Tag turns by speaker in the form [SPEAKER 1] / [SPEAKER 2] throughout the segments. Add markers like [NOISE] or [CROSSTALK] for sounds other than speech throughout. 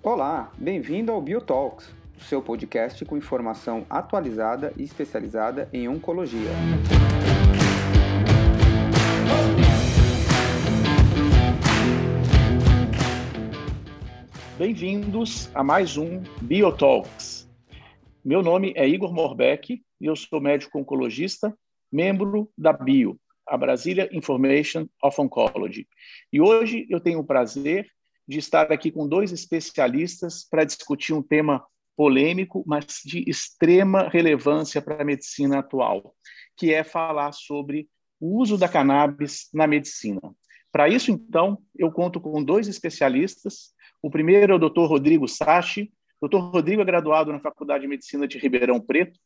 [SPEAKER 1] Olá, bem-vindo ao BioTalks, o seu podcast com informação atualizada e especializada em oncologia.
[SPEAKER 2] Bem-vindos a mais um BioTalks. Meu nome é Igor Morbeck e eu sou médico oncologista, membro da BIO, a Brasília Information of Oncology. E hoje eu tenho o prazer de estar aqui com dois especialistas para discutir um tema polêmico, mas de extrema relevância para a medicina atual, que é falar sobre o uso da cannabis na medicina. Para isso, então, eu conto com dois especialistas. O primeiro é o Dr. Rodrigo Sachi. O Dr. Rodrigo é graduado na Faculdade de Medicina de Ribeirão Preto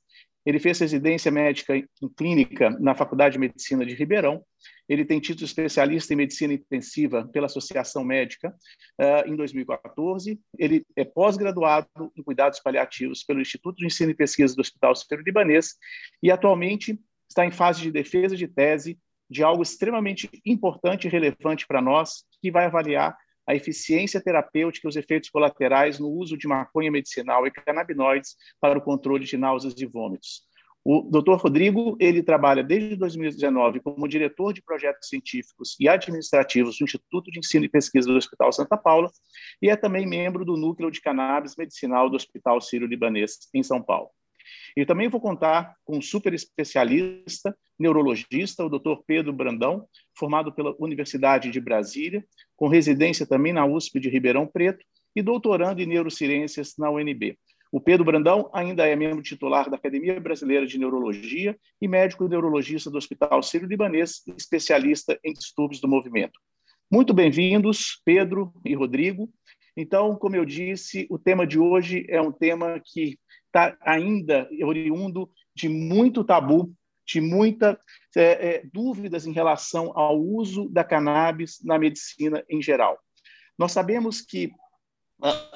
[SPEAKER 2] ele fez residência médica em clínica na Faculdade de Medicina de Ribeirão. Ele tem título especialista em medicina intensiva pela Associação Médica uh, em 2014. Ele é pós-graduado em cuidados paliativos pelo Instituto de Ensino e Pesquisa do Hospital Sírio-Libanês e atualmente está em fase de defesa de tese de algo extremamente importante e relevante para nós, que vai avaliar a eficiência terapêutica e os efeitos colaterais no uso de maconha medicinal e canabinoides para o controle de náuseas e vômitos. O Dr. Rodrigo, ele trabalha desde 2019 como diretor de projetos científicos e administrativos do Instituto de Ensino e Pesquisa do Hospital Santa Paula e é também membro do Núcleo de Cannabis Medicinal do Hospital Sírio-Libanês, em São Paulo. E também vou contar com um super especialista, neurologista, o Dr. Pedro Brandão, formado pela Universidade de Brasília, com residência também na USP de Ribeirão Preto e doutorando em neurociências na UNB. O Pedro Brandão ainda é membro titular da Academia Brasileira de Neurologia e médico neurologista do Hospital Sírio-Libanês, especialista em distúrbios do movimento. Muito bem-vindos, Pedro e Rodrigo. Então, como eu disse, o tema de hoje é um tema que está ainda oriundo de muito tabu, de muitas é, é, dúvidas em relação ao uso da cannabis na medicina em geral. Nós sabemos que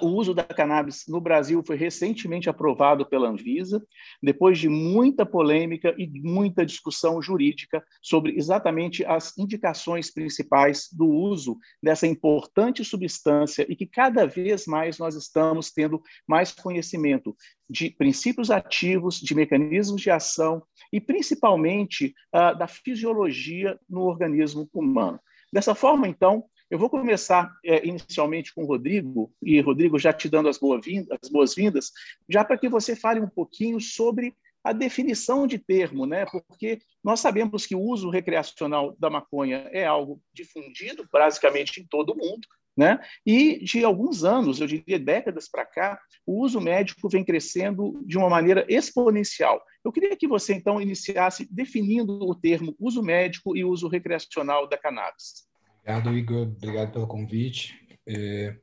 [SPEAKER 2] o uso da cannabis no Brasil foi recentemente aprovado pela Anvisa, depois de muita polêmica e muita discussão jurídica sobre exatamente as indicações principais do uso dessa importante substância e que cada vez mais nós estamos tendo mais conhecimento de princípios ativos, de mecanismos de ação e principalmente uh, da fisiologia no organismo humano. Dessa forma, então, eu vou começar é, inicialmente com o Rodrigo, e Rodrigo, já te dando as boas-vindas, já para que você fale um pouquinho sobre a definição de termo, né? porque nós sabemos que o uso recreacional da maconha é algo difundido basicamente em todo o mundo, né? E de alguns anos, eu diria décadas para cá, o uso médico vem crescendo de uma maneira exponencial. Eu queria que você então iniciasse definindo o termo uso médico e uso recreacional da cannabis.
[SPEAKER 3] Obrigado, Igor. Obrigado pelo convite. É,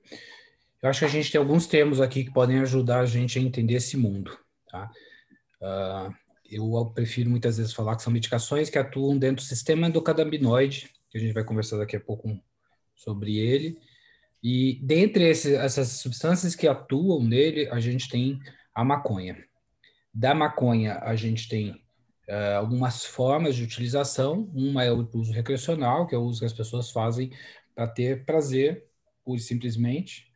[SPEAKER 3] eu acho que a gente tem alguns termos aqui que podem ajudar a gente a entender esse mundo. Tá? Uh, eu prefiro muitas vezes falar que são medicações que atuam dentro do sistema endocannabinoide, que a gente vai conversar daqui a pouco sobre ele. E dentre esse, essas substâncias que atuam nele, a gente tem a maconha. Da maconha, a gente tem uh, algumas formas de utilização. Uma é o uso recreacional, que é o uso que as pessoas fazem para ter prazer, pura simplesmente.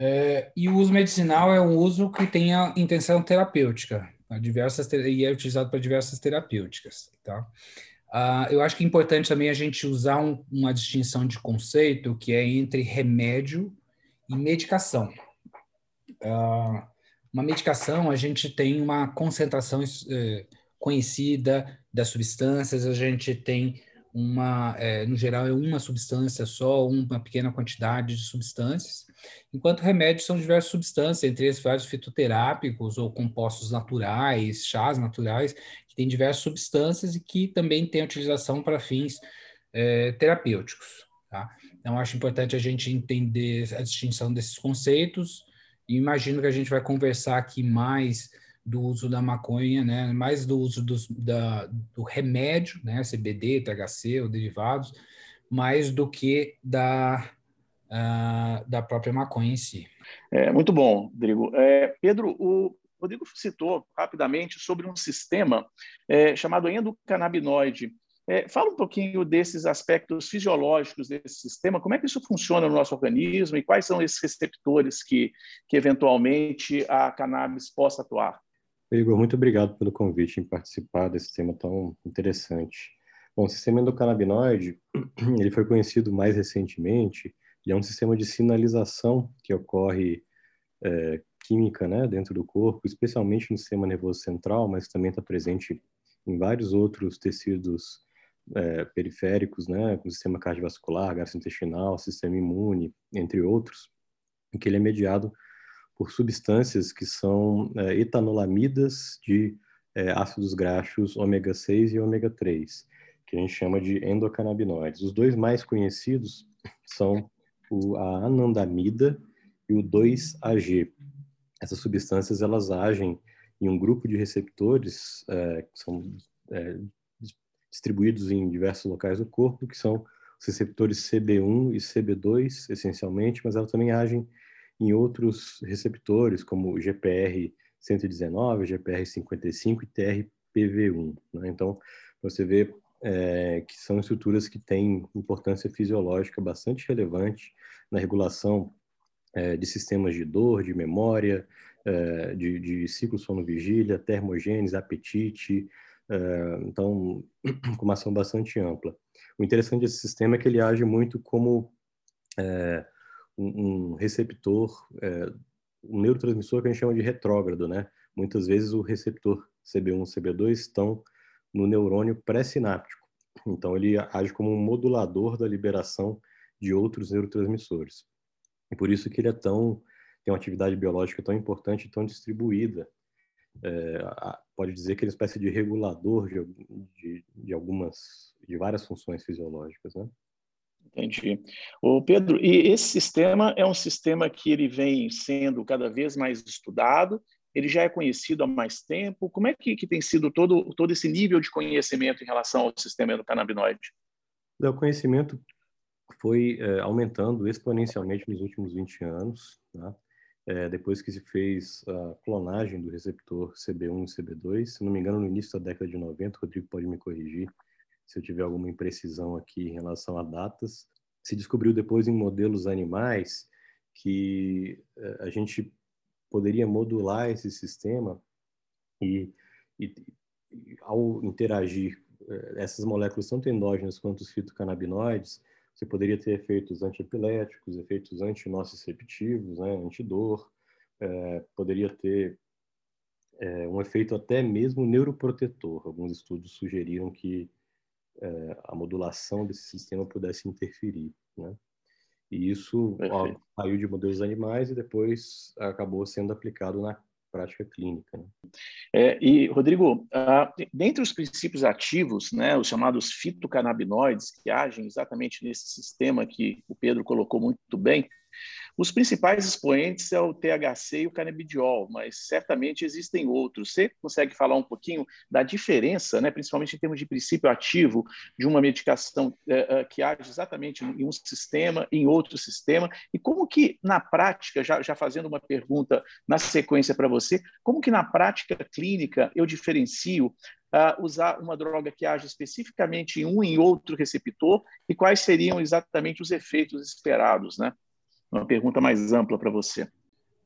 [SPEAKER 3] Uh, e o uso medicinal é um uso que tem a intenção terapêutica, diversas e é utilizado para diversas terapêuticas, tá? Uh, eu acho que é importante também a gente usar um, uma distinção de conceito que é entre remédio e medicação. Uh, uma medicação, a gente tem uma concentração eh, conhecida das substâncias, a gente tem uma, é, no geral, é uma substância só, uma pequena quantidade de substâncias, enquanto remédios são diversas substâncias, entre eles vários fitoterápicos ou compostos naturais, chás naturais, que têm diversas substâncias e que também têm utilização para fins é, terapêuticos. Tá? Então, acho importante a gente entender a distinção desses conceitos e imagino que a gente vai conversar aqui mais do uso da maconha, né, mais do uso dos, da, do remédio, né, CBD, THC ou derivados, mais do que da, uh, da própria maconha em si.
[SPEAKER 2] É, muito bom, Rodrigo. É, Pedro, o Rodrigo citou rapidamente sobre um sistema é, chamado endocannabinoide. É, fala um pouquinho desses aspectos fisiológicos desse sistema, como é que isso funciona no nosso organismo e quais são esses receptores que, que eventualmente a cannabis possa atuar?
[SPEAKER 4] Igor, muito obrigado pelo convite em participar desse tema tão interessante. Bom, o sistema endocannabinoide, [CLEARS THROAT] ele foi conhecido mais recentemente, e é um sistema de sinalização que ocorre é, química né, dentro do corpo, especialmente no sistema nervoso central, mas também está presente em vários outros tecidos é, periféricos, né, como sistema cardiovascular, gastrointestinal, sistema imune, entre outros, em que ele é mediado por substâncias que são é, etanolamidas de é, ácidos graxos ômega 6 e ômega 3, que a gente chama de endocannabinoides. Os dois mais conhecidos [LAUGHS] são o, a anandamida e o 2-AG. Essas substâncias elas agem em um grupo de receptores é, que são é, distribuídos em diversos locais do corpo, que são os receptores CB1 e CB2, essencialmente, mas elas também agem em outros receptores, como o GPR 119, GPR 55 e TRPV1. Né? Então, você vê é, que são estruturas que têm importância fisiológica bastante relevante na regulação é, de sistemas de dor, de memória, é, de, de ciclo sono-vigília, termogênese, apetite, é, então, [CLEARS THROAT] com uma ação bastante ampla. O interessante desse sistema é que ele age muito como é, um, um, receptor, é, um neurotransmissor que a gente chama de retrógrado, né? Muitas vezes o receptor CB1 CB2 estão no neurônio pré-sináptico. Então, ele age como um modulador da liberação de outros neurotransmissores. E por isso que ele é tão tem uma atividade biológica tão importante e tão distribuída. É, pode dizer que ele é uma espécie de regulador de, de, de algumas, de várias funções fisiológicas, né?
[SPEAKER 2] Entendi. O Pedro, e esse sistema é um sistema que ele vem sendo cada vez mais estudado ele já é conhecido há mais tempo? Como é que, que tem sido todo, todo esse nível de conhecimento em relação ao sistema endocannabinoide?
[SPEAKER 4] O conhecimento foi é, aumentando exponencialmente nos últimos 20 anos, né? é, depois que se fez a clonagem do receptor CB1 e CB2, se não me engano, no início da década de 90, o Rodrigo pode me corrigir se eu tiver alguma imprecisão aqui em relação a datas, se descobriu depois em modelos animais que é, a gente poderia modular esse sistema e, e, e ao interagir eh, essas moléculas, tanto endógenas quanto os fitocannabinoides, você poderia ter efeitos antiepiléticos, efeitos antinociceptivos, né, antidor, é, poderia ter é, um efeito até mesmo neuroprotetor. Alguns estudos sugeriram que é, a modulação desse sistema pudesse interferir. Né? E isso ó, saiu de modelos animais e depois acabou sendo aplicado na prática clínica. Né?
[SPEAKER 2] É, e, Rodrigo, dentre os princípios ativos, né, os chamados fitocannabinoides, que agem exatamente nesse sistema que o Pedro colocou muito bem, os principais expoentes é o THC e o canabidiol, mas certamente existem outros. Você consegue falar um pouquinho da diferença, né, principalmente em termos de princípio ativo, de uma medicação é, é, que age exatamente em um sistema, em outro sistema, e como que na prática, já, já fazendo uma pergunta na sequência para você, como que na prática clínica eu diferencio Uh, usar uma droga que age especificamente em um e outro receptor e quais seriam exatamente os efeitos esperados, né? Uma pergunta mais ampla para você.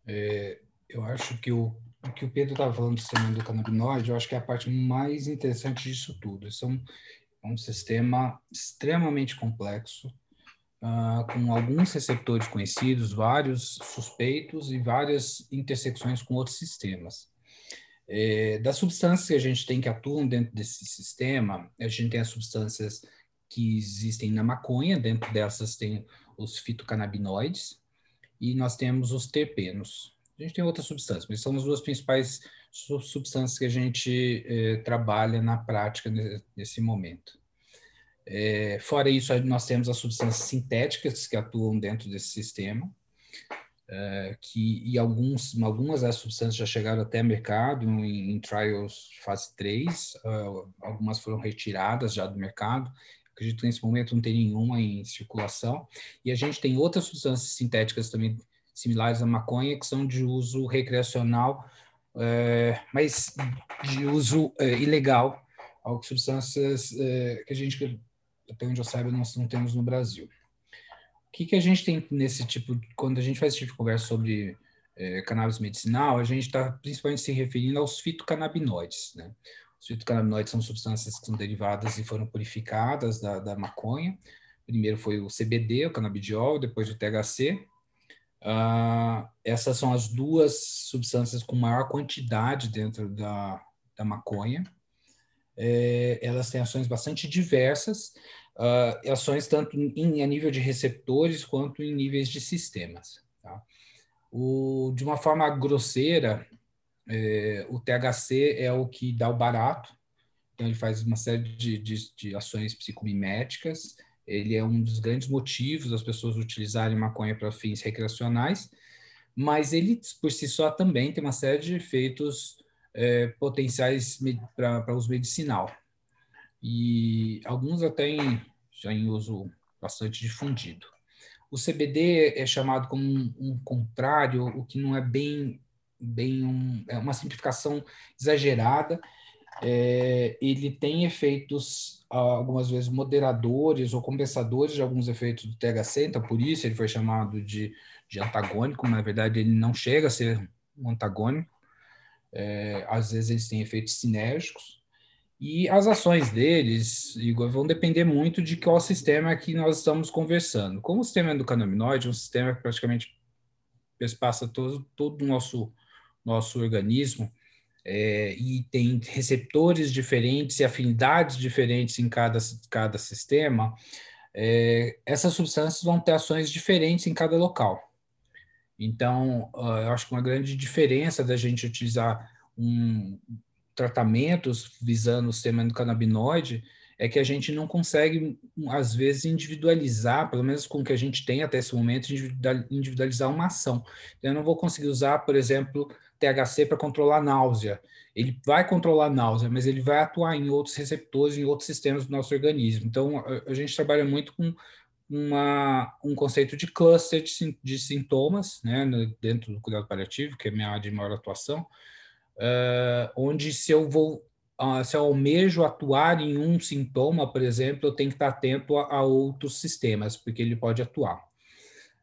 [SPEAKER 3] É, eu acho que o, o que o Pedro estava falando do sistema endocannabinoide, eu acho que é a parte mais interessante disso tudo. Isso é um, é um sistema extremamente complexo, uh, com alguns receptores conhecidos, vários suspeitos e várias intersecções com outros sistemas. É, das substâncias que a gente tem que atuam dentro desse sistema, a gente tem as substâncias que existem na maconha, dentro dessas tem os fitocannabinoides, e nós temos os terpenos. A gente tem outras substâncias, mas são as duas principais substâncias que a gente eh, trabalha na prática nesse momento. É, fora isso, nós temos as substâncias sintéticas que atuam dentro desse sistema, é, que e alguns, algumas das substâncias já chegaram até mercado em, em trials fase 3, uh, algumas foram retiradas já do mercado, acredito que nesse momento não tem nenhuma em circulação. E a gente tem outras substâncias sintéticas também similares à maconha, que são de uso recreacional, é, mas de uso é, ilegal, algo substâncias é, que a gente, até onde eu saiba, nós não temos no Brasil. O que, que a gente tem nesse tipo, quando a gente faz esse tipo de conversa sobre cannabis medicinal, a gente está principalmente se referindo aos fitocannabinoides, né? Os fitocannabinoides são substâncias que são derivadas e foram purificadas da, da maconha. Primeiro foi o CBD, o canabidiol, depois o THC. Uh, essas são as duas substâncias com maior quantidade dentro da, da maconha. É, elas têm ações bastante diversas, uh, ações tanto em, a nível de receptores quanto em níveis de sistemas. Tá? O, de uma forma grosseira, é, o THC é o que dá o barato, então ele faz uma série de, de, de, ações psicomiméticas, ele é um dos grandes motivos das pessoas utilizarem maconha para fins recreacionais, mas ele, por si só, também tem uma série de efeitos é, potenciais para uso medicinal. E alguns até em, já em uso bastante difundido. O CBD é chamado como um, um contrário, o que não é bem bem um, é uma simplificação exagerada. É, ele tem efeitos algumas vezes moderadores ou compensadores de alguns efeitos do THC, então por isso ele foi chamado de, de antagônico, na verdade ele não chega a ser um antagônico. É, às vezes eles têm efeitos sinérgicos. E as ações deles, Igor, vão depender muito de qual sistema que nós estamos conversando. Como o sistema endocannabinoide é um sistema que praticamente passa todo, todo o nosso nosso organismo é, e tem receptores diferentes e afinidades diferentes em cada, cada sistema, é, essas substâncias vão ter ações diferentes em cada local. Então, eu acho que uma grande diferença da gente utilizar um, tratamentos visando o sistema endocannabinoide é que a gente não consegue, às vezes, individualizar, pelo menos com o que a gente tem até esse momento, individualizar uma ação. Eu não vou conseguir usar, por exemplo, THC para controlar náusea. Ele vai controlar náusea, mas ele vai atuar em outros receptores, em outros sistemas do nosso organismo. Então, a, gente trabalha muito com uma, um conceito de cluster de, de sintomas, né, no, dentro do cuidado paliativo, que é minha área de maior atuação, uh, onde se eu vou, uh, se eu almejo atuar em um sintoma, por exemplo, eu tenho que estar atento a, a outros sistemas, porque ele pode atuar.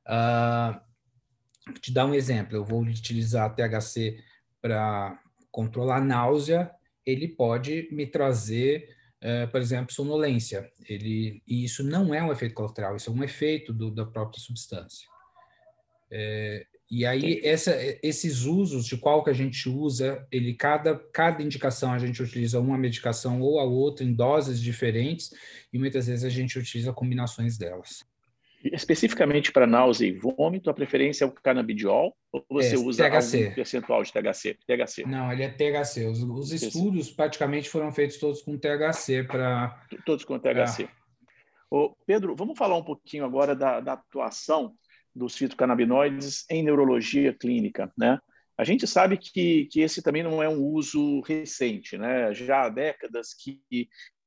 [SPEAKER 3] Uh, te dar um exemplo, eu vou utilizar THC para controlar náusea, ele pode me trazer, uh, por exemplo, sonolência. Ele, e isso não é um efeito colateral, isso é um efeito do, da própria substância. É, e aí, essa, esses usos, de qual que a gente usa, ele cada, cada indicação a gente utiliza uma medicação ou a outra em doses diferentes, e muitas vezes a gente utiliza combinações delas.
[SPEAKER 2] Especificamente para náusea e vômito, a preferência é o canabidiol ou você é, usa THC. algum percentual de THC?
[SPEAKER 3] THC? Não, ele é THC. Os, os estudos praticamente foram feitos todos com THC para...
[SPEAKER 2] Todos com THC. É. Ô, Pedro, vamos falar um pouquinho agora da, da atuação dos fitocannabinoides em neurologia clínica, né? A gente sabe que, que esse também não é um uso recente, né? Já há décadas que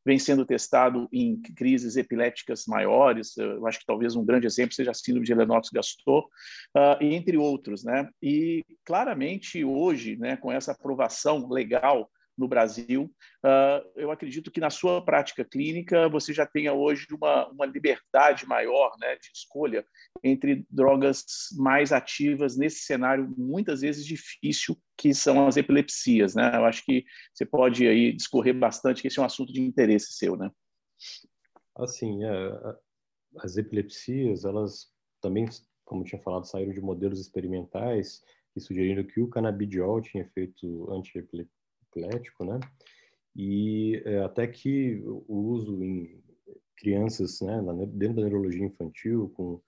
[SPEAKER 2] vem sendo testado em crises epiléticas maiores. Eu acho que talvez um grande exemplo seja a síndrome de Lennox-Gastaut, uh, entre outros, né? E claramente hoje, né, com essa aprovação legal no Brasil. Uh, eu acredito que na sua prática clínica você já tenha hoje uma, uma liberdade maior né, de escolha entre drogas mais ativas nesse cenário muitas vezes difícil que são as epilepsias. Né? Eu acho que você pode aí discorrer bastante, que esse é um assunto de interesse seu. Né?
[SPEAKER 4] Assim, é, as epilepsias, elas também, como tinha falado, saíram de modelos experimentais que sugeriram que o canabidiol tinha efeito anti-epilepsia atlético, né? E é, até que o uso em crianças, né, dentro da neurologia infantil, com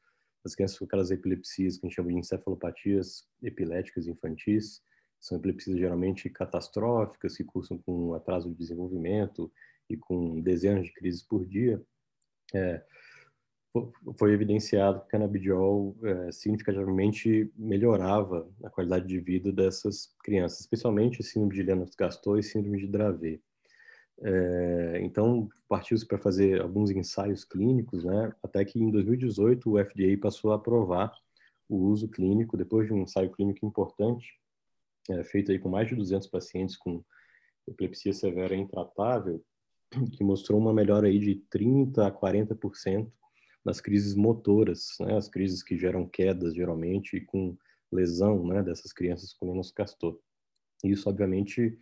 [SPEAKER 4] as crianças com aquelas epilepsias que a gente chama de encefalopatias epiléticas infantis, são epilepsias geralmente catastróficas, que cursam com atraso de desenvolvimento e com dezenas de crises por dia. É, foi evidenciado que o canabidiol é, significativamente melhorava a qualidade de vida dessas crianças, especialmente síndrome de Lennox-Gastaut e síndrome de Dravet. É, então, partiu-se para fazer alguns ensaios clínicos, né? até que em 2018 o FDA passou a aprovar o uso clínico, depois de um ensaio clínico importante, é, feito aí com mais de 200 pacientes com epilepsia severa intratável, que mostrou uma melhora aí de 30 a 40% nas crises motoras, né? as crises que geram quedas geralmente e com lesão né? dessas crianças com Lennox-Gastaut. Isso, obviamente,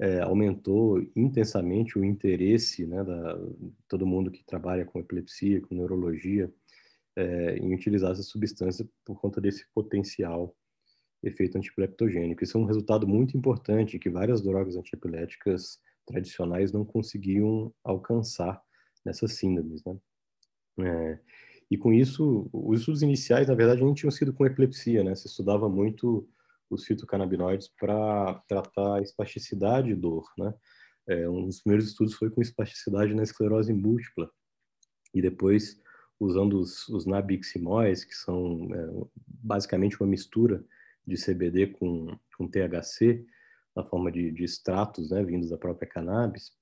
[SPEAKER 4] é, aumentou intensamente o interesse né, da todo mundo que trabalha com epilepsia, com neurologia, é, em utilizar essa substância por conta desse potencial efeito antiepileptogênico. Isso é um resultado muito importante que várias drogas antiepiléticas tradicionais não conseguiam alcançar nessas síndromes. Né? É, e com isso, os estudos iniciais, na verdade, não tinham sido com epilepsia, né? Se estudava muito os fitocannabinoides para tratar espasticidade e dor, né? É, um dos primeiros estudos foi com espasticidade na esclerose múltipla. E depois, usando os, os nabiximóis, que são é, basicamente uma mistura de CBD com, com THC, na forma de, de extratos né, vindos da própria cannabis,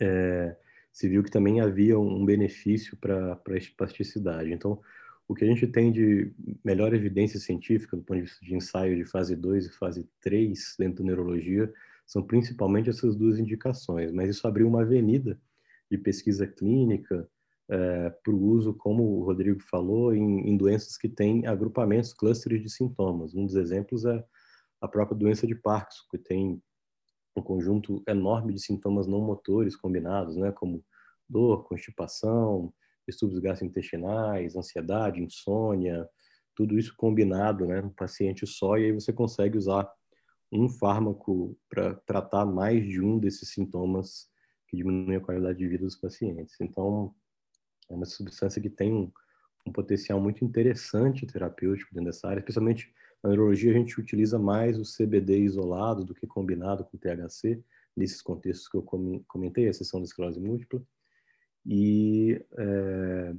[SPEAKER 4] é, se viu que também havia um benefício para a espasticidade. Então, o que a gente tem de melhor evidência científica do ponto de vista de ensaio de fase 2 e fase 3 dentro da neurologia são principalmente essas duas indicações, mas isso abriu uma avenida de pesquisa clínica é, para o uso, como o Rodrigo falou, em, em, doenças que têm agrupamentos, clusters de sintomas. Um dos exemplos é a própria doença de Parkinson, que tem um conjunto enorme de sintomas não motores combinados, né, como dor, constipação, distúrbios gastrointestinais, ansiedade, insônia, tudo isso combinado, né, no paciente só, e aí você consegue usar um fármaco para tratar mais de um desses sintomas que diminuem a qualidade de vida dos pacientes. Então, é uma substância que tem um, um potencial muito interessante terapêutico dentro dessa área, especialmente na neurologia a gente utiliza mais o CBD isolado do que combinado com o THC, nesses contextos que eu comentei, a exceção da esclerose múltipla. E é,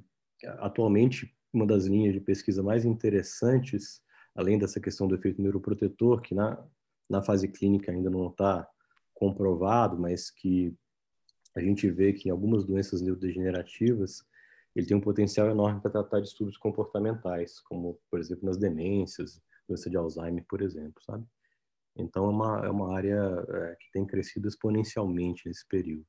[SPEAKER 4] atualmente, uma das linhas de pesquisa mais interessantes, além dessa questão do efeito neuroprotetor, que na, na fase clínica ainda não está comprovado, mas que a gente vê que em algumas doenças neurodegenerativas ele tem um potencial enorme para tratar distúrbios comportamentais, como, por exemplo, nas demências, doença de Alzheimer, por exemplo, sabe? Então, é uma, é uma área é, que tem crescido exponencialmente nesse período.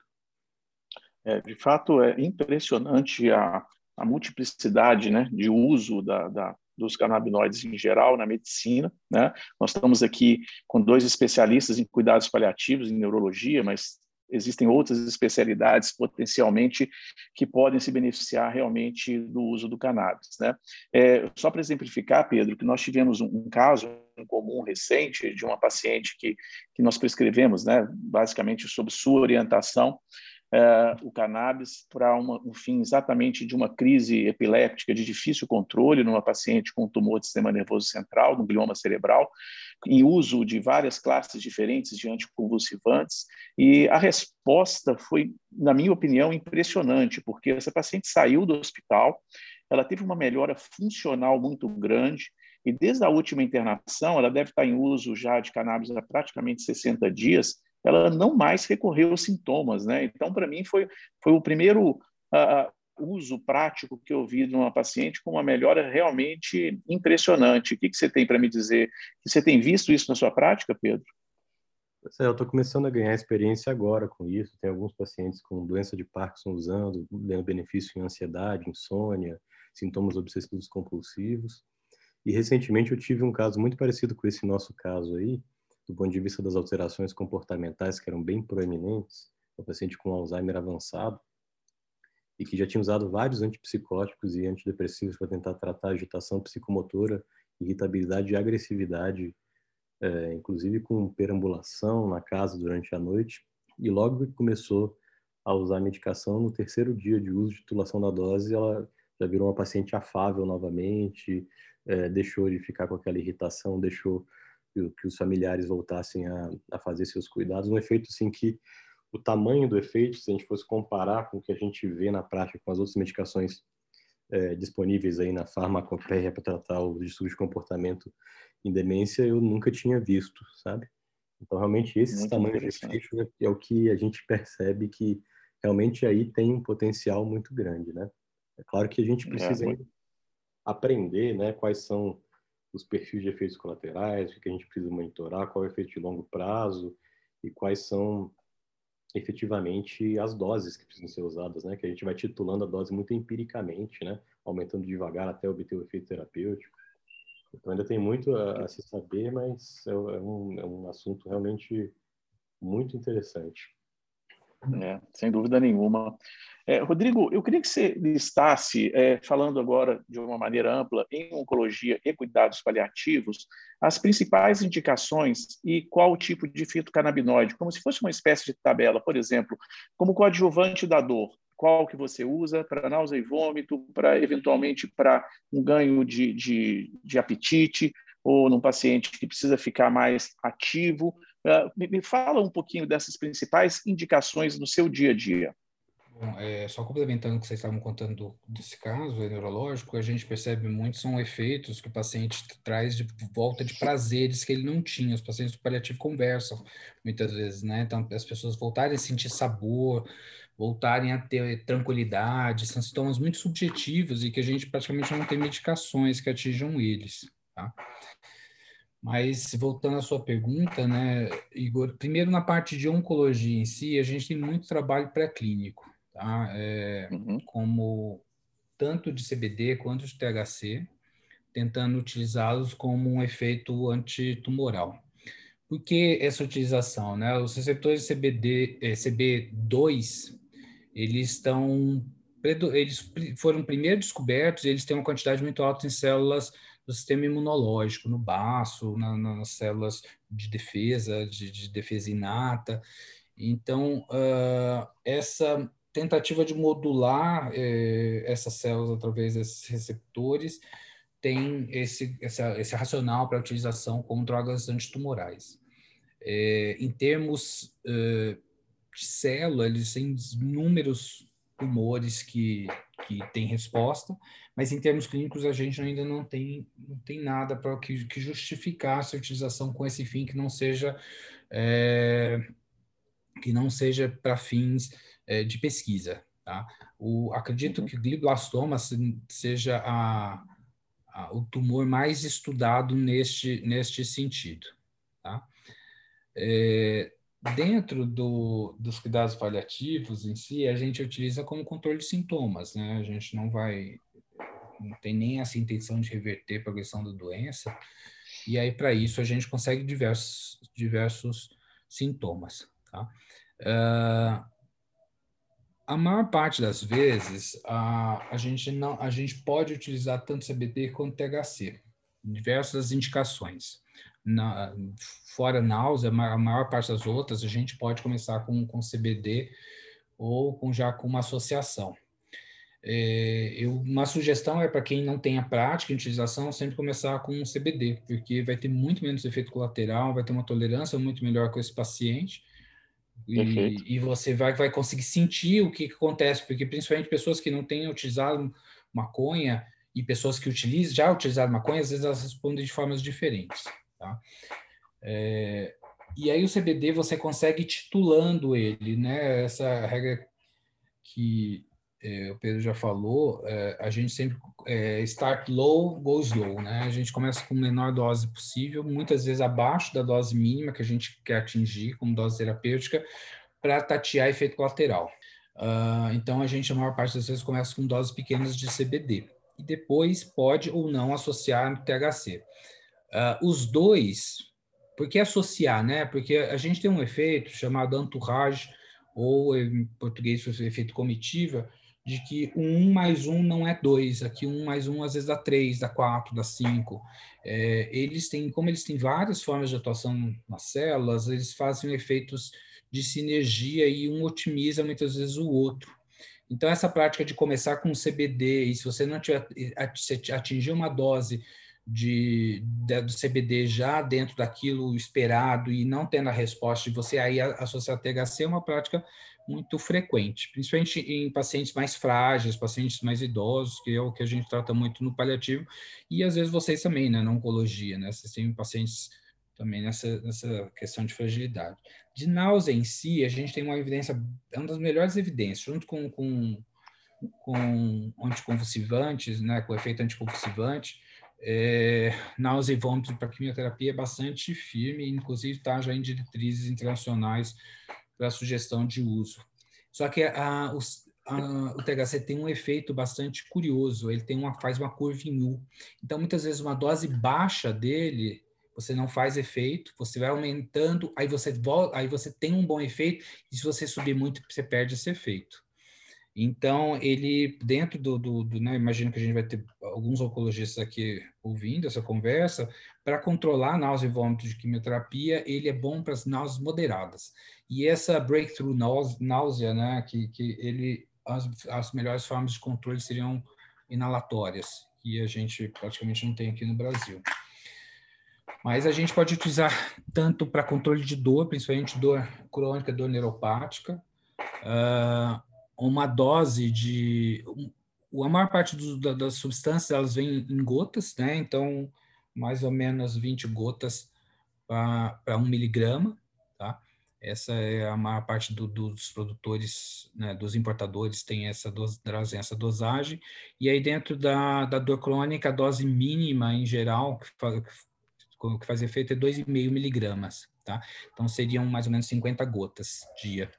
[SPEAKER 2] É, de fato, é impressionante a, a multiplicidade né, de uso da, da, dos canabinoides em geral na medicina. Né? Nós estamos aqui com dois especialistas em cuidados paliativos, em neurologia, mas existem outras especialidades potencialmente que podem se beneficiar realmente do uso do cannabis. Né? É, só para exemplificar, Pedro, que nós tivemos um, um caso em comum recente de uma paciente que, que nós prescrevemos, né, basicamente sob sua orientação, o cannabis para um fim exatamente de uma crise epiléptica de difícil controle numa paciente com tumor de sistema nervoso central, no glioma cerebral, em uso de várias classes diferentes de anticonvulsivantes, e a resposta foi, na minha opinião, impressionante, porque essa paciente saiu do hospital, ela teve uma melhora funcional muito grande, e desde a última internação, ela deve estar em uso já de cannabis há praticamente 60 dias, ela não mais recorreu aos sintomas, né? Então, para mim, foi, foi o primeiro uh, uso prático que eu vi de uma paciente com uma melhora realmente impressionante. O que, que você tem para me dizer? Você tem visto isso na sua prática, Pedro?
[SPEAKER 4] É, eu estou começando a ganhar experiência agora com isso. Tem alguns pacientes com doença de Parkinson usando, dando benefício em ansiedade, insônia, sintomas obsessivos compulsivos. E recentemente eu tive um caso muito parecido com esse nosso caso aí, do ponto de vista das alterações comportamentais que eram bem proeminentes, um paciente com Alzheimer avançado e que já tinha usado vários antipsicóticos e antidepressivos para tentar tratar agitação psicomotora, irritabilidade e agressividade, é, inclusive com perambulação na casa durante a noite. E logo que começou a usar a medicação, no terceiro dia de uso de titulação da dose, ela já virou uma paciente afável novamente, é, deixou de ficar com aquela irritação, deixou que, que os familiares voltassem a, a, fazer seus cuidados. Um efeito assim que o tamanho do efeito, se a gente fosse comparar com o que a gente vê na prática com as outras medicações é, disponíveis aí na farmacopeia para tratar o distúrbio de comportamento em demência, eu nunca tinha visto, sabe? Então, realmente, esses tamanhos de fecho é, é o que a gente percebe que realmente aí tem um potencial muito grande, né? É claro que a gente é, precisa é, aprender, né, quais são os perfis de efeitos colaterais, o que a gente precisa monitorar, qual é o efeito de longo prazo e quais são efetivamente as doses que precisam ser usadas, né? Que a gente vai titulando a dose muito empiricamente, né? Aumentando devagar até obter o efeito terapêutico. Então ainda tem muito a, a se saber, mas é, é, um, é um assunto realmente muito interessante.
[SPEAKER 2] É, sem dúvida nenhuma. É, Rodrigo, eu queria que você listasse, é, falando agora de uma maneira ampla, em oncologia e cuidados paliativos, as principais indicações e qual tipo de fitocannabinoide, como se fosse uma espécie de tabela, por exemplo, como coadjuvante da dor, qual que você usa para náusea e vômito, para eventualmente para um ganho de, de, de apetite, ou num paciente que precisa ficar mais ativo. Uh, me, me, fala um pouquinho dessas principais indicações no seu dia a dia.
[SPEAKER 3] Bom, é, só complementando o que vocês estavam contando desse caso é neurológico, a gente percebe muito são efeitos que o paciente traz de volta de prazeres que ele não tinha. Os pacientes do paliativo conversam muitas vezes, né? Então, as pessoas voltarem a sentir sabor, voltarem a ter tranquilidade, são sintomas muito subjetivos e que a gente praticamente não tem medicações que atinjam eles, tá? Mas voltando à sua pergunta, né, Igor, primeiro na parte de oncologia em si, a gente tem muito trabalho pré-clínico tá? É, uhum. como tanto de CBD quanto de THC, tentando utilizá-los como um efeito antitumoral. Por que essa utilização? Né? Os receptores CBD, eh, CB2, eles estão eles foram primeiro descobertos e eles têm uma quantidade muito alta em células do sistema imunológico, no baço, na, nas células de defesa, de, de defesa inata. Então, uh, essa tentativa de modular eh, essas células através desses receptores tem esse, esse racional para utilização como drogas antitumorais. Eh, em termos eh, de célula, eles têm inúmeros tumores que, que têm resposta, mas em termos clínicos a gente ainda não tem, não tem nada para que, que justificar essa utilização com esse fim que não seja é, que não seja para fins é, de pesquisa. Tá? O, acredito uhum. que o glioblastoma seja a, a, o tumor mais estudado neste, neste sentido. Tá? É, dentro do, dos cuidados paliativos em si, a gente utiliza como controle de sintomas, né? A gente não vai, não tem nem essa intenção de reverter a progressão da doença, e aí para isso a gente consegue diversos, diversos sintomas, tá? Uh, a maior parte das vezes a, a gente não a gente pode utilizar tanto CBD quanto THC diversas indicações na, fora náusea a maior parte das outras a gente pode começar com, com CBD ou com já com uma associação. É, eu, uma sugestão é para quem não tem a prática em utilização sempre começar com CBD porque vai ter muito menos efeito colateral vai ter uma tolerância muito melhor com esse paciente. E, e, você vai, vai conseguir sentir o que, que, acontece, porque principalmente pessoas que não têm utilizado maconha e pessoas que utilizam, já utilizaram maconha, às vezes elas respondem de formas diferentes. Tá? É, e aí o CBD você consegue titulando ele, né? Essa regra que é, o Pedro já falou, é, a gente sempre é, start low, go slow, né? A gente começa com a menor dose possível, muitas vezes abaixo da dose mínima que a gente quer atingir como dose terapêutica, para tatear efeito colateral. Uh, então, a gente, a maior parte das vezes, começa com doses pequenas de CBD e depois pode ou não associar no THC. Uh, os dois, por que associar, né? Porque a gente tem um efeito chamado entourage, ou em português, efeito comitiva, de que um mais um não é dois, aqui um mais um às vezes dá três, dá quatro, dá cinco. É, eles têm, como eles têm várias formas de atuação nas células, eles fazem efeitos de sinergia e um otimiza muitas vezes o outro. Então, essa prática de começar com CBD, e se você não tiver, atingir uma dose de, de, do CBD já dentro daquilo esperado e não tendo a resposta de você aí associar THC, é uma prática muito frequente, principalmente em pacientes mais frágeis, pacientes mais idosos, que é o que a gente trata muito no paliativo, e às vezes vocês também, né, na oncologia, né, vocês têm pacientes também nessa, nessa questão de fragilidade. De náusea em si, a gente tem uma evidência, é uma das melhores evidências, junto com, com, com anticonvulsivantes, né, com efeito anticonvulsivante, é, náusea e vômito para quimioterapia é bastante firme, inclusive está já em diretrizes internacionais para sugestão de uso. Só que a, a, o THC tem um efeito bastante curioso, ele tem uma, faz uma curva em U. Então, muitas vezes, uma dose baixa dele, você não faz efeito, você vai aumentando, aí você, volta, aí você tem um bom efeito, e se você subir muito, você perde esse efeito. Então, ele, dentro do, do, do né, imagino que a gente vai ter alguns oncologistas aqui ouvindo essa conversa, para controlar náusea e vômito de quimioterapia, ele é bom para as náuseas moderadas. E essa breakthrough náusea, né, que, que ele, as, as melhores formas de controle seriam inalatórias, que a gente praticamente não tem aqui no Brasil. Mas a gente pode utilizar tanto para controle de dor, principalmente dor crônica, dor neuropática, uh, uma dose de. a maior parte do, da, das substâncias elas vêm em gotas, né? Então, mais ou menos 20 gotas para um miligrama, tá? Essa é a maior parte do, dos produtores, né, dos importadores tem essa, dos, trazem essa dosagem. E aí, dentro da, da dor crônica, a dose mínima em geral, que faz, que faz efeito é 2,5 miligramas, tá? Então, seriam mais ou menos 50 gotas dia.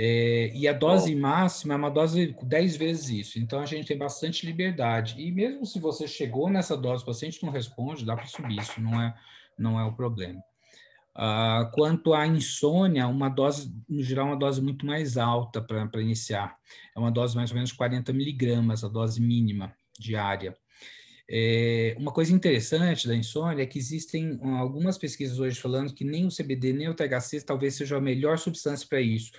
[SPEAKER 3] É, e a dose máxima é uma dose 10 vezes isso. Então a gente tem bastante liberdade. E mesmo se você chegou nessa dose, o paciente não responde, dá para subir, isso não é, não é o problema. Uh, quanto à insônia, uma dose, no geral, uma dose muito mais alta para iniciar. É uma dose mais ou menos 40 miligramas, a dose mínima diária. É, uma coisa interessante da insônia é que existem algumas pesquisas hoje falando que nem o CBD nem o THC talvez seja a melhor substância para isso.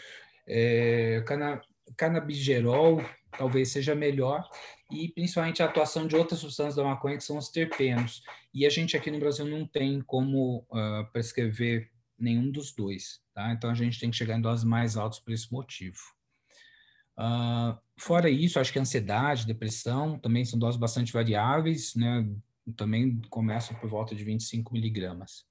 [SPEAKER 3] É, cana, canabigerol talvez seja melhor, e principalmente a atuação de outras substâncias da maconha, que são os terpenos. E a gente aqui no Brasil não tem como uh, prescrever nenhum dos dois, tá? Então a gente tem que chegar em doses mais altas por esse motivo. Uh, fora isso, acho que ansiedade, depressão também são doses bastante variáveis, né? Também começam por volta de 25 miligramas.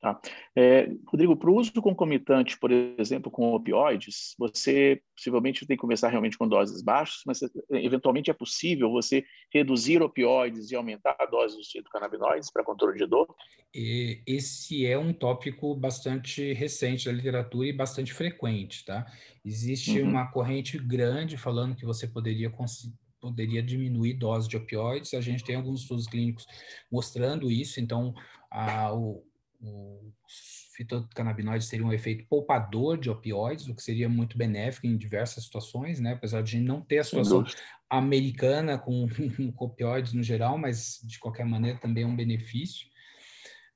[SPEAKER 2] Tá? É, Rodrigo, para o uso concomitante, por exemplo, com opioides, você possivelmente tem que começar realmente com doses baixas, mas eventualmente é possível você reduzir opioides e aumentar a dose dos fitocannabinoides para controle de dor?
[SPEAKER 3] Esse é um tópico bastante recente da literatura e bastante frequente, tá? Existe uhum. uma corrente grande falando que você poderia poderia diminuir dose de opioides. A gente tem alguns estudos clínicos mostrando isso. Então, a, o, os fitocannabinoides teriam um efeito poupador de opioides, o que seria muito benéfico em diversas situações, né? Apesar de não ter a situação americana com, [LAUGHS] com opioides no geral, mas de qualquer maneira também é um benefício.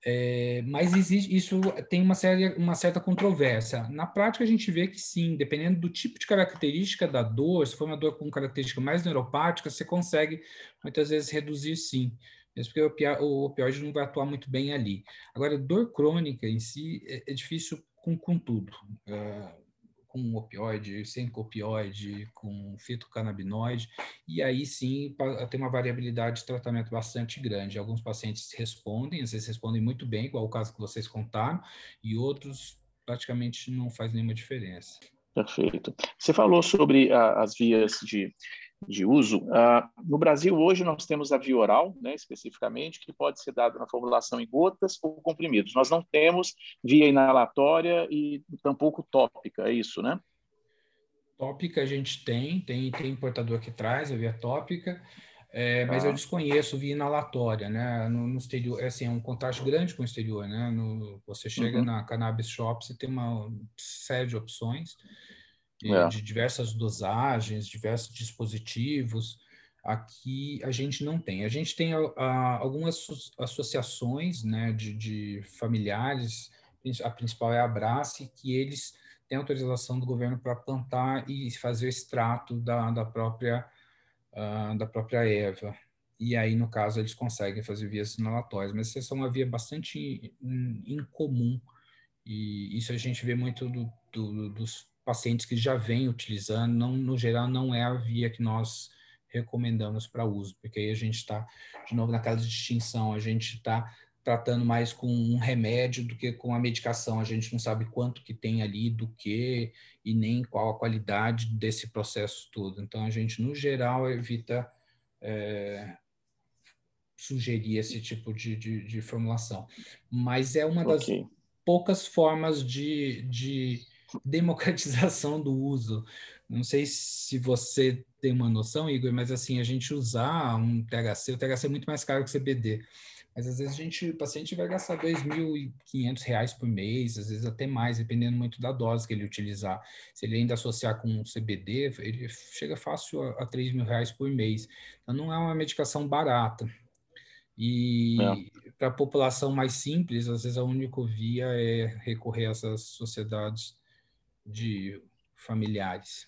[SPEAKER 3] É, mas existe, isso tem uma, séria, uma certa controvérsia. Na prática, a gente vê que sim, dependendo do tipo de característica da dor, se for uma dor com característica mais neuropática, você consegue muitas vezes reduzir sim mesmo porque o opioide não vai atuar muito bem ali. Agora, dor crônica em si é, é difícil com, com tudo. É, com opioide, sem opioide, com fitocannabinoide, e aí sim tem uma variabilidade de tratamento bastante grande. Alguns pacientes respondem, às vezes respondem muito bem, igual o caso que vocês contaram, e outros praticamente não faz nenhuma diferença.
[SPEAKER 2] Perfeito. Você falou sobre a, as vias de de uso. Uh, no Brasil, hoje, nós temos a via oral, né, especificamente, que pode ser dada na formulação em gotas ou comprimidos. Nós não temos via inalatória e tampouco tópica, é isso, né?
[SPEAKER 3] Tópica a gente tem, tem, tem importador que traz a via tópica, é, mas ah. eu desconheço via inalatória, né? No, no exterior, é assim, é um contraste grande com o exterior, né? No, você chega uhum. na Cannabis Shop, você tem uma série de opções, é. de diversas dosagens, diversos dispositivos. Aqui a gente não tem. A gente tem a, a, algumas associações né, de, de, familiares, a principal é a Abrace, que eles têm autorização do governo para plantar e fazer o extrato da, da, própria, uh, da própria erva. E aí, no caso, eles conseguem fazer vias inalatórias, mas essa é uma via bastante incomum. E isso a gente vê muito do, do, dos pacientes que já vêm utilizando, não, no geral, não é a via que nós recomendamos para uso, porque aí a gente está, de novo, naquela distinção, a gente está tratando mais com um remédio do que com a medicação. A gente não sabe quanto que tem ali, do que, e nem qual a qualidade desse processo todo. Então, a gente, no geral, evita é, sugerir esse tipo de, de, de, formulação. Mas é uma das okay. poucas formas de, de democratização do uso. Não sei se você tem uma noção, Igor, mas assim, a gente usar um THC, o THC é muito mais caro que o CBD. Mas às vezes a gente, o paciente vai gastar R$ 2.500 por mês, às vezes até mais, dependendo muito da dose que ele utilizar. Se ele ainda associar com CBD, ele chega fácil a, a R$ mil reais por mês. Então não é uma medicação barata. E é. para a população mais simples, às vezes a única via é recorrer a essas sociedades de familiares.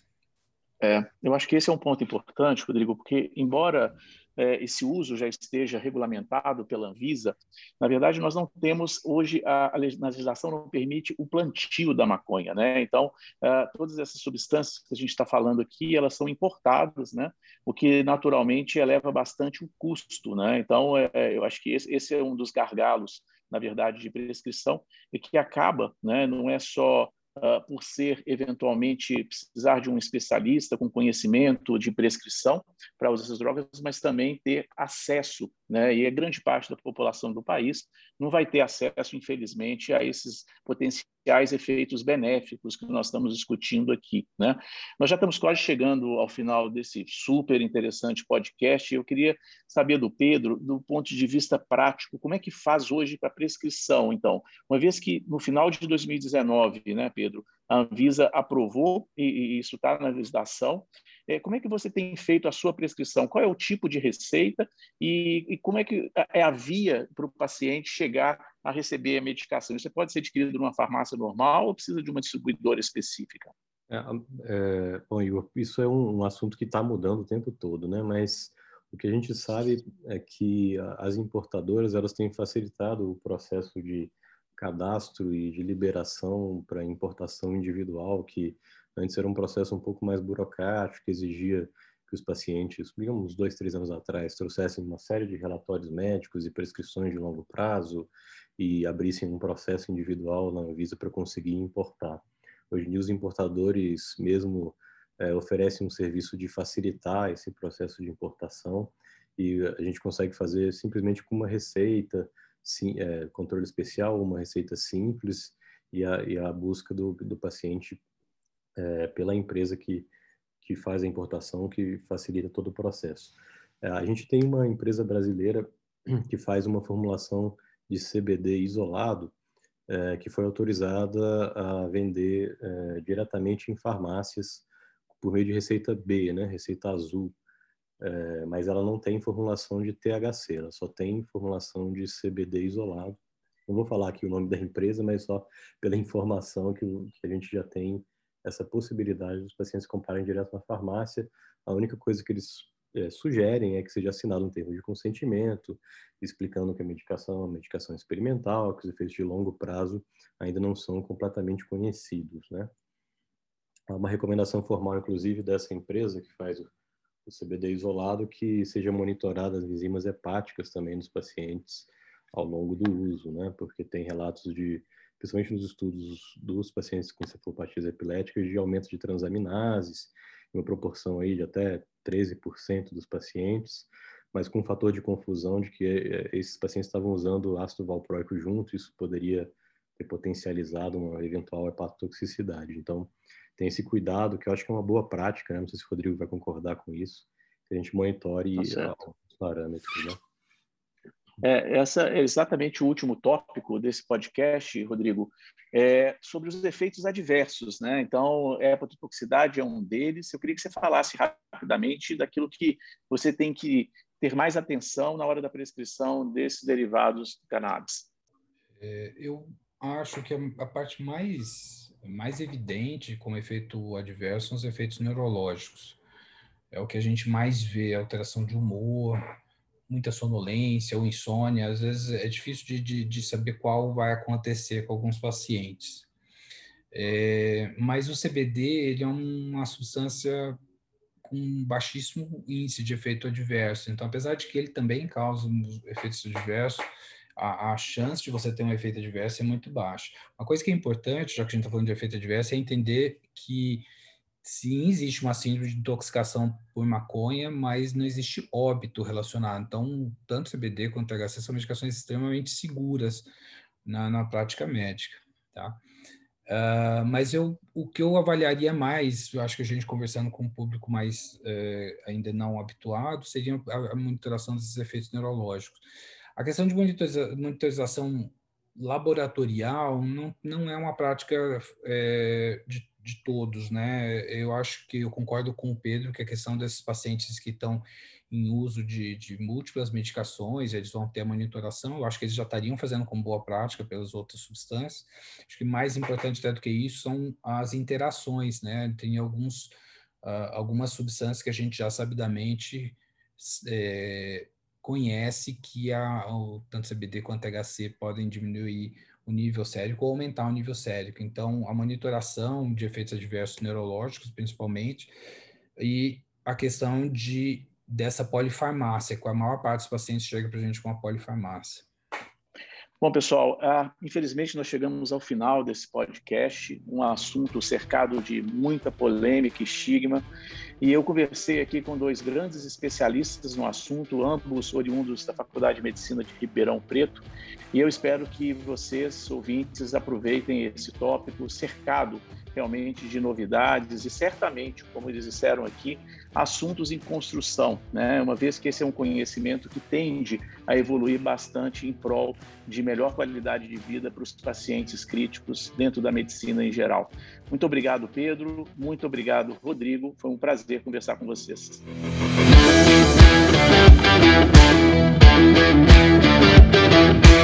[SPEAKER 2] É, eu acho que esse é um ponto importante, Rodrigo, porque embora é, esse uso já esteja regulamentado pela Anvisa, na verdade nós não temos hoje a, a legislação não permite o plantio da maconha, né? Então é, todas essas substâncias que a gente está falando aqui elas são importadas, né? O que naturalmente eleva bastante o custo, né? Então é, eu acho que esse, esse é um dos gargalos na verdade de prescrição e que acaba, né? Não é só por ser eventualmente precisar de um especialista com conhecimento de prescrição para usar essas drogas, mas também ter acesso, né? E a grande parte da população do país não vai ter acesso, infelizmente, a esses potenciais efeitos benéficos que nós estamos discutindo aqui, né? Nós já estamos quase chegando ao final desse super interessante podcast. Eu queria saber do Pedro, do ponto de vista prático, como é que faz hoje para prescrição? Então, uma vez que no final de 2019, né, Pedro a Anvisa aprovou, e, isso está na legislação. É, como é que você tem feito a sua prescrição? Qual é o tipo de receita e, e como é que é a via para o paciente chegar a receber a medicação? Isso pode ser adquirido numa farmácia normal ou precisa de uma distribuidora específica?
[SPEAKER 4] É, é, bom, Igor, isso é um, um assunto que está mudando o tempo todo, né? Mas o que a gente sabe é que as importadoras elas têm facilitado o processo de cadastro e de liberação para importação individual, que antes era um processo um pouco mais burocrático, exigia que os pacientes, digamos, dois, três anos atrás, trouxessem uma série de relatórios médicos e prescrições de longo prazo e abrissem um processo individual na Anvisa para conseguir importar. Hoje em dia, os importadores mesmo é, oferecem um serviço de facilitar esse processo de importação e a gente consegue fazer simplesmente com uma receita, sim, é, controle especial, uma receita simples e a, e a busca do, do paciente é, pela empresa que, que faz a importação, que facilita todo o processo. É, a gente tem uma empresa brasileira [CLEARS THROAT] que faz uma formulação de CBD isolado, é, que foi autorizada a vender é, diretamente em farmácias por meio de receita B, né, receita azul é, mas ela não tem formulação de THC, ela só tem formulação de CBD isolado. Não vou falar aqui o nome da empresa, mas só pela [LAUGHS] informação que, que a gente já tem essa possibilidade dos pacientes comprarem direto na farmácia. A única coisa que eles é, sugerem é que seja assinado um termo de consentimento, explicando que a medicação é uma medicação experimental, que os efeitos de longo prazo ainda não são completamente conhecidos, né? Há uma recomendação formal, inclusive, dessa empresa que faz o o CBD isolado que seja monitorada as enzimas hepáticas também dos pacientes ao longo do uso, né? Porque tem relatos de, principalmente nos estudos dos pacientes com cefalopatias epiléticas, de aumento de transaminases, em uma proporção aí de até 13% dos pacientes, mas com um fator de confusão de que eh, esses pacientes estavam usando ácido valproico junto, isso poderia ter potencializado uma eventual hepatotoxicidade. Então, tem esse cuidado, que eu acho que é uma boa prática, né? não sei se o Rodrigo vai concordar com isso, que a gente monitore tá os parâmetros. Né?
[SPEAKER 2] É, essa é exatamente o último tópico desse podcast, Rodrigo, é sobre os efeitos adversos, né? Então, a hepatotoxicidade é um deles. Eu queria que você falasse rapidamente daquilo que você tem que ter mais atenção na hora da prescrição desses derivados do cannabis.
[SPEAKER 3] É, eu acho que a parte mais mais evidente como efeito adverso são os efeitos neurológicos. É o que a gente mais vê, alteração de humor, muita sonolência ou insônia. Às vezes é difícil de, de, de saber qual vai acontecer com alguns pacientes. É, mas o CBD ele é uma substância com baixíssimo índice de efeito adverso. Então, apesar de que ele também causa efeitos adversos, a, a, chance de você ter um efeito adverso é muito baixa. Uma coisa que é importante, já que a gente está falando de efeito adverso, é entender que sim, existe uma síndrome de intoxicação por maconha, mas não existe óbito relacionado. Então, tanto CBD quanto THC são medicações extremamente seguras na, na prática médica, tá? Uh, mas eu, o que eu avaliaria mais, eu acho que a gente conversando com um público mais uh, ainda não habituado, seria a, a, monitoração desses efeitos neurológicos. A questão de monitoriza, monitorização laboratorial não, não é uma prática é, de de todos, né? Eu acho que eu concordo com o Pedro que a questão desses pacientes que estão em uso de, de múltiplas medicações, eles vão ter a monitoração, eu acho que eles já estariam fazendo com boa prática pelas outras substâncias. Acho que mais importante até do que isso são as interações, né? Tem alguns, uh, algumas substâncias que a gente já sabidamente é, conhece que a, tanto CBD quanto THC podem diminuir o nível sérico ou aumentar o nível sérico. Então, a monitoração de efeitos adversos neurológicos, principalmente, e a questão de dessa polifarmácia, com a maior parte dos pacientes chega para a gente com a polifarmácia.
[SPEAKER 2] Bom, pessoal, uh, infelizmente nós chegamos ao final desse podcast, um assunto cercado de muita polêmica e estigma, e eu conversei aqui com dois grandes especialistas no assunto, ambos oriundos da Faculdade de Medicina de Ribeirão Preto, e eu espero que vocês, ouvintes, aproveitem esse tópico cercado realmente de novidades e certamente, como eles disseram aqui, assuntos em construção, né? Uma vez que esse é um conhecimento que tende a evoluir bastante em prol de melhor qualidade de vida para os pacientes críticos dentro da medicina em geral. Muito obrigado, Pedro. Muito obrigado, Rodrigo. Foi um prazer conversar com vocês. Música